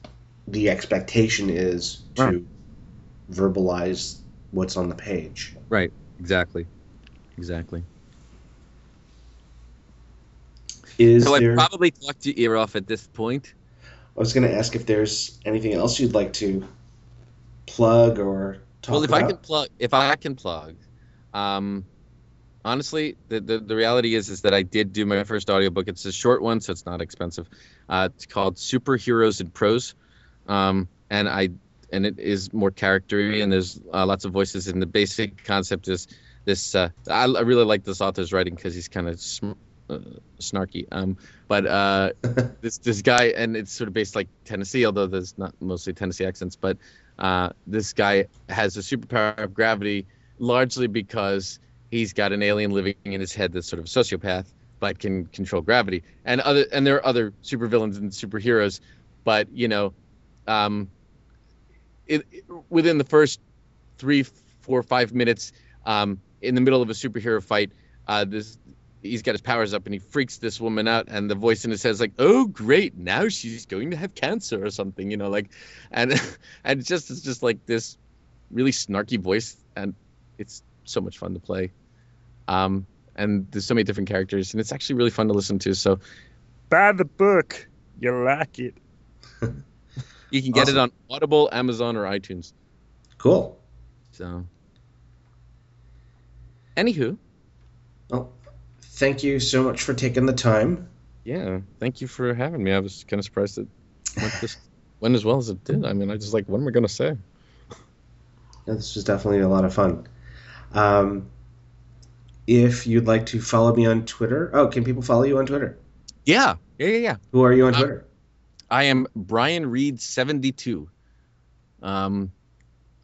the expectation is to Right. verbalize what's on the page. Right. Exactly. Exactly. Is so there? I'd probably talked your ear off at this point. I was going to ask if there's anything else you'd like to plug or talk well, if about. I can plug, if I can plug, um, honestly, the, the the reality is is that I did do my first audiobook. It's a short one, so it's not expensive. Uh, it's called Superheroes in Prose, um, and I and it is more charactery and there's uh, lots of voices. And the basic concept is this. Uh, I, I really like this author's writing because he's kind of sm- uh, snarky. Um, but uh, this this guy, and it's sort of based like Tennessee, although there's not mostly Tennessee accents. But uh, this guy has a superpower of gravity, largely because he's got an alien living in his head that's sort of a sociopath, but can control gravity. And other and there are other supervillains and superheroes, but you know, um, it, within the first three, four, five minutes, um, in the middle of a superhero fight, uh, this he's got his powers up and he freaks this woman out and the voice in his head is like oh great now she's going to have cancer or something you know like and and just it's just like this really snarky voice and it's so much fun to play um and there's so many different characters and it's actually really fun to listen to so Buy the book. You like it. you can get it on audible amazon or itunes Cool. so anywho Well, thank you so much for taking the time. yeah thank you for having me i was kind of surprised that went this went as well as it did i mean i just like what am i going to say This was definitely a lot of fun. Um, if you'd like to follow me on Twitter, oh, can people follow you on Twitter? yeah yeah yeah yeah Who are you on Uh, Twitter? I am Brian Reed seventy two. Um,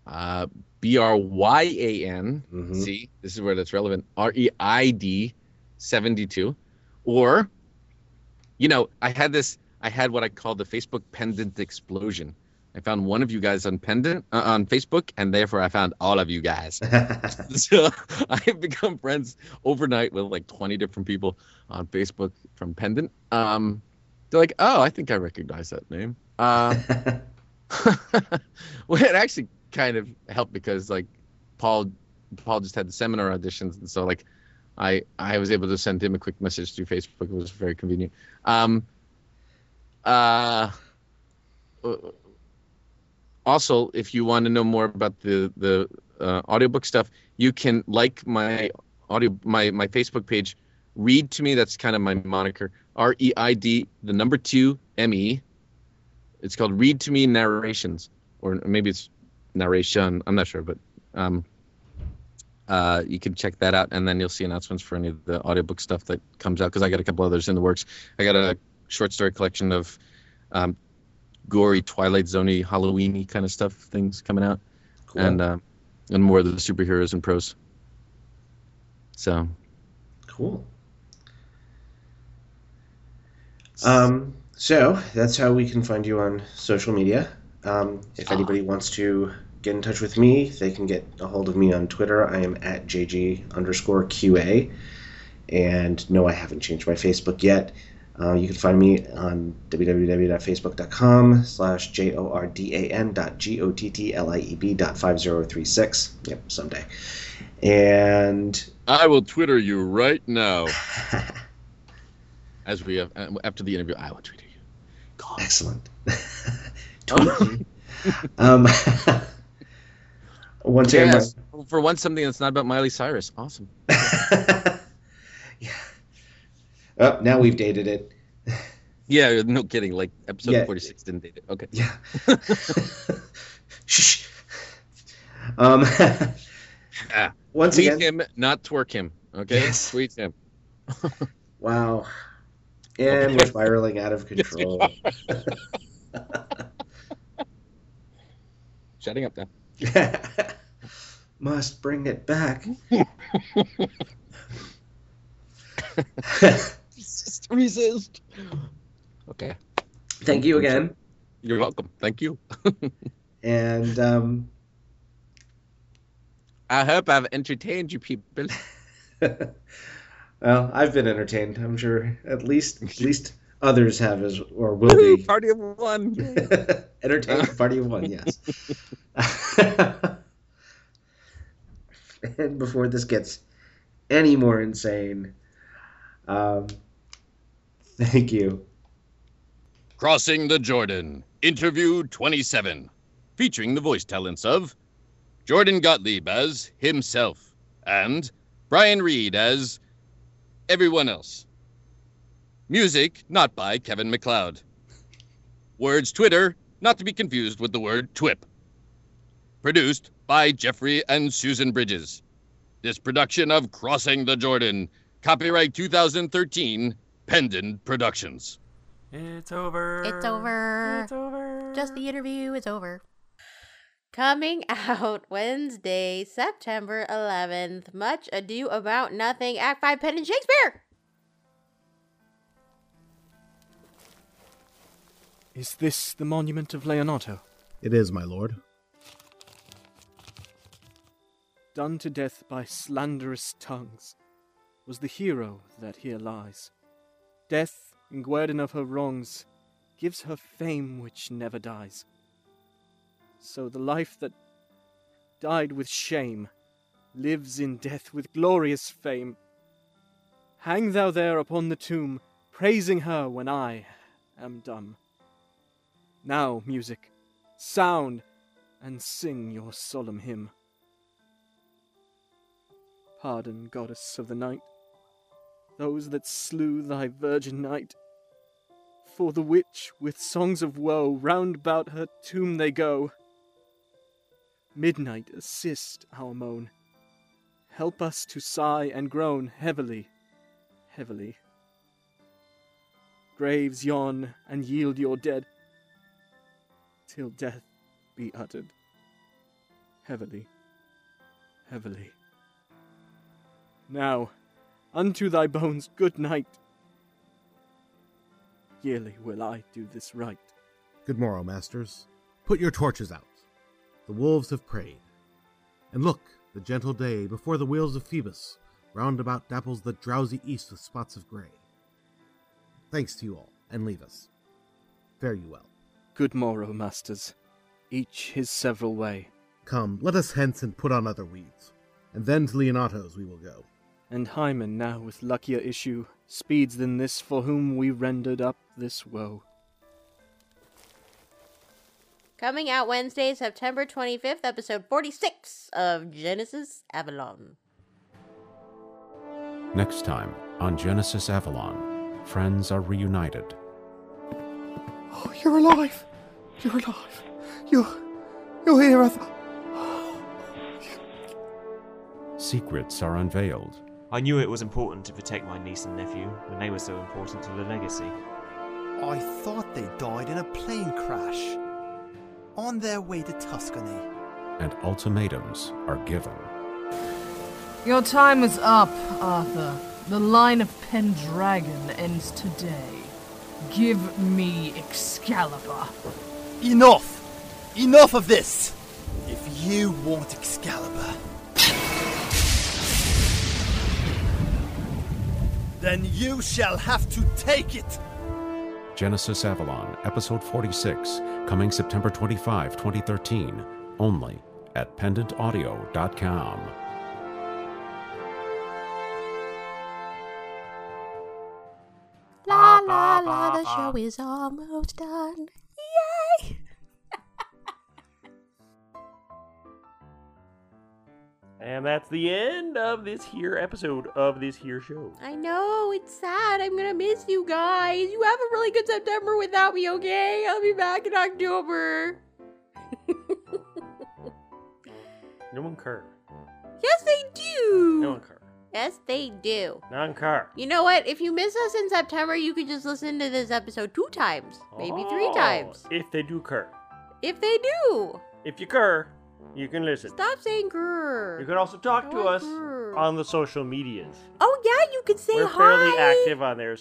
uh, B R Y A N. Mhm. See, this is where that's relevant. R E I D seventy two, or, you know, I had this. I had what I call the Facebook pendant explosion. I found one of you guys on pendant uh, on Facebook, and therefore I found all of you guys. so I have become friends overnight with like 20 different people on Facebook from Pendant. Um, they're like, oh, I think I recognize that name. Uh, well, it actually kind of helped because like Paul, Paul just had the seminar auditions, and so like I I was able to send him a quick message through Facebook. It was very convenient. Um, uh, also, if you want to know more about the the uh, audiobook stuff, you can like my audio my my Facebook page. Read to me. That's kind of my moniker. R E I D the number two M E. It's called Read to Me Narrations, or maybe it's narration. I'm not sure, but um, uh, you can check that out, and then you'll see announcements for any of the audiobook stuff that comes out. Because I got a couple others in the works. I got a short story collection of um, gory Twilight Zoney, Halloweeny kind of stuff things coming out, Cool. and uh, and more of the superheroes and pros. So cool. Um, so that's how we can find you on social media. Um, if Ah. anybody wants to get in touch with me, they can get a hold of me on Twitter. I am at JG underscore QA. And no, I haven't changed my Facebook yet. Uh, you can find me on www.facebook.com slash j-o-r-d-a-n dot g-o-t-t-l-i-e-b dot 5036. Yep, someday. And I will Twitter you right now. As we have, after the interview, I will Twitter you. God. Excellent. um, once again, Yes, for once, something that's not about Miley Cyrus. Awesome. yeah. Oh, now we've dated it. Yeah, no kidding. Like episode Yeah. 46 didn't date it. Okay. Yeah. Shh. Um. Ah, once Tweet again, him, not twerk him. Okay. Yes. Tweet him. wow. And we're spiraling out of control. Shutting up now. Must bring it back. Just resist. Okay. Thank you again. You're welcome. Thank you. And um, I hope I've entertained you people. well, I've been entertained. I'm sure at least at least others have as or will be. Party of one. Entertained party of one, yes. and before this gets any more insane, um, thank you. Crossing the Jordan, interview 27, featuring the voice talents of Jordan Gottlieb as himself and Brian Reed as everyone else. Music not by Kevin MacLeod. Words Twitter, not to be confused with the word twip. Produced by Jeffrey and Susan Bridges. This production of Crossing the Jordan, copyright 2013, Pendant Productions. It's over. It's over. It's over. Just the interview is over. Coming out Wednesday, September 11th. Much Ado About Nothing, Act 5 Pendant Shakespeare. Is this the monument of Leonato? It is, my lord. Done to death by slanderous tongues, was the hero that here lies. Death, in guerdon of her wrongs, gives her fame which never dies. So the life that died with shame lives in death with glorious fame. Hang thou there upon the tomb, praising her when I am dumb. Now, music, sound, and sing your solemn hymn. Pardon, goddess of the night, those that slew thy virgin knight. For the which, with songs of woe, round about her tomb they go. Midnight, assist our moan. Help us to sigh and groan heavily, heavily. Graves yawn and yield your dead, till death be uttered. Heavily, heavily. Now, unto thy bones good night. Yearly will I do this rite. Good morrow, masters. Put your torches out. The wolves have preyed. And look, the gentle day before the wheels of Phoebus round about dapples the drowsy east with spots of gray. Thanks to you all, and leave us. Fare you well. Good morrow, masters. Each his several way. Come, let us hence and put on other weeds, and then to Leonato's we will go. And Hymen now with luckier issue speeds than this for whom we rendered up this woe. Coming out Wednesday, September 25th, episode 46 of Genesis Avalon. Next time on Genesis Avalon, friends are reunited. Oh, you're alive! You're alive! You're. You're here, I thought. Secrets are unveiled. I knew it was important to protect my niece and nephew when they were so important to the legacy. I thought they died in a plane crash. On their way to Tuscany. and ultimatums are given. Your time is up, Arthur. The line of Pendragon ends today. Give me Excalibur. Enough! Enough of this! If you want Excalibur. Then you shall have to take it. Genesis Avalon, Episode 46, coming September 25, 2013, only at pendantaudio.com. La la la, the show is almost done. Yay! And that's the end of this here episode of this here show. I know, it's sad. I'm gonna miss you guys. You have a really good September without me, okay? I'll be back in October. No one care. Yes, they do. No one care. Yes, they do. Non care. You know what? If you miss us in September, you could just listen to this episode two times, maybe three Oh, times. If they do care. If they do. If you care, you can listen. Stop saying grrr. You can also talk to us on the social medias. Oh, yeah, you can say We're hi. fairly active on there.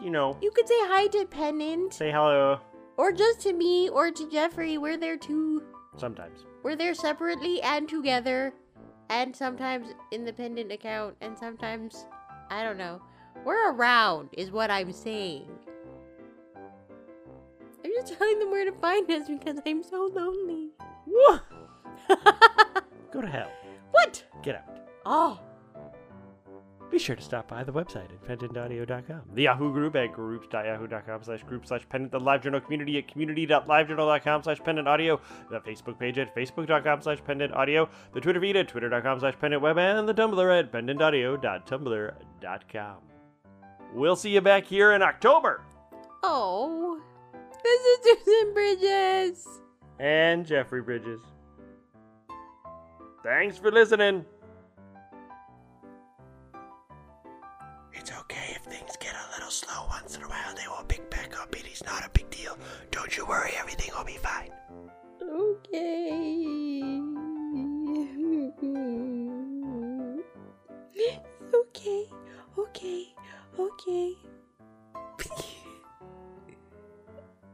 You know, You could say hi to Pendant. say hello Or just to me or to Jeffrey. We're there too. sometimes. We're there separately and together. And sometimes independent account. And sometimes, I don't know. We're around, is what I'm saying. I'm just telling them where to find us because I'm so lonely. What? Go to hell. What? Get out. Oh. Be sure to stop by the website at pendantaudio.com, the Yahoo group at groups.yahoo.com slash group slash pendant, the live journal community at community.livejournal.com slash pendant audio, the Facebook page at facebook.com slash pendant audio, the Twitter feed at twitter.com slash pendant web, and the Tumblr at pendantaudio.tumblr.com. We'll see you back here in October. Oh. This is Susan Bridges. And Jeffrey Bridges. Thanks for listening. It's okay if things get a little slow once in a while. They will pick back up. It is not a big deal. Don't you worry. Everything will be fine. Okay. Okay. Okay. Okay.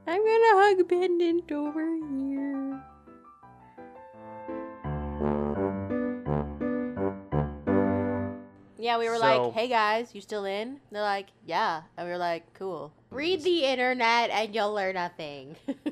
I'm gonna hug Pendant over here. Yeah, we were So- like, hey guys, you still in? They're like, yeah. And we were like, cool. Read the internet and you'll learn nothing.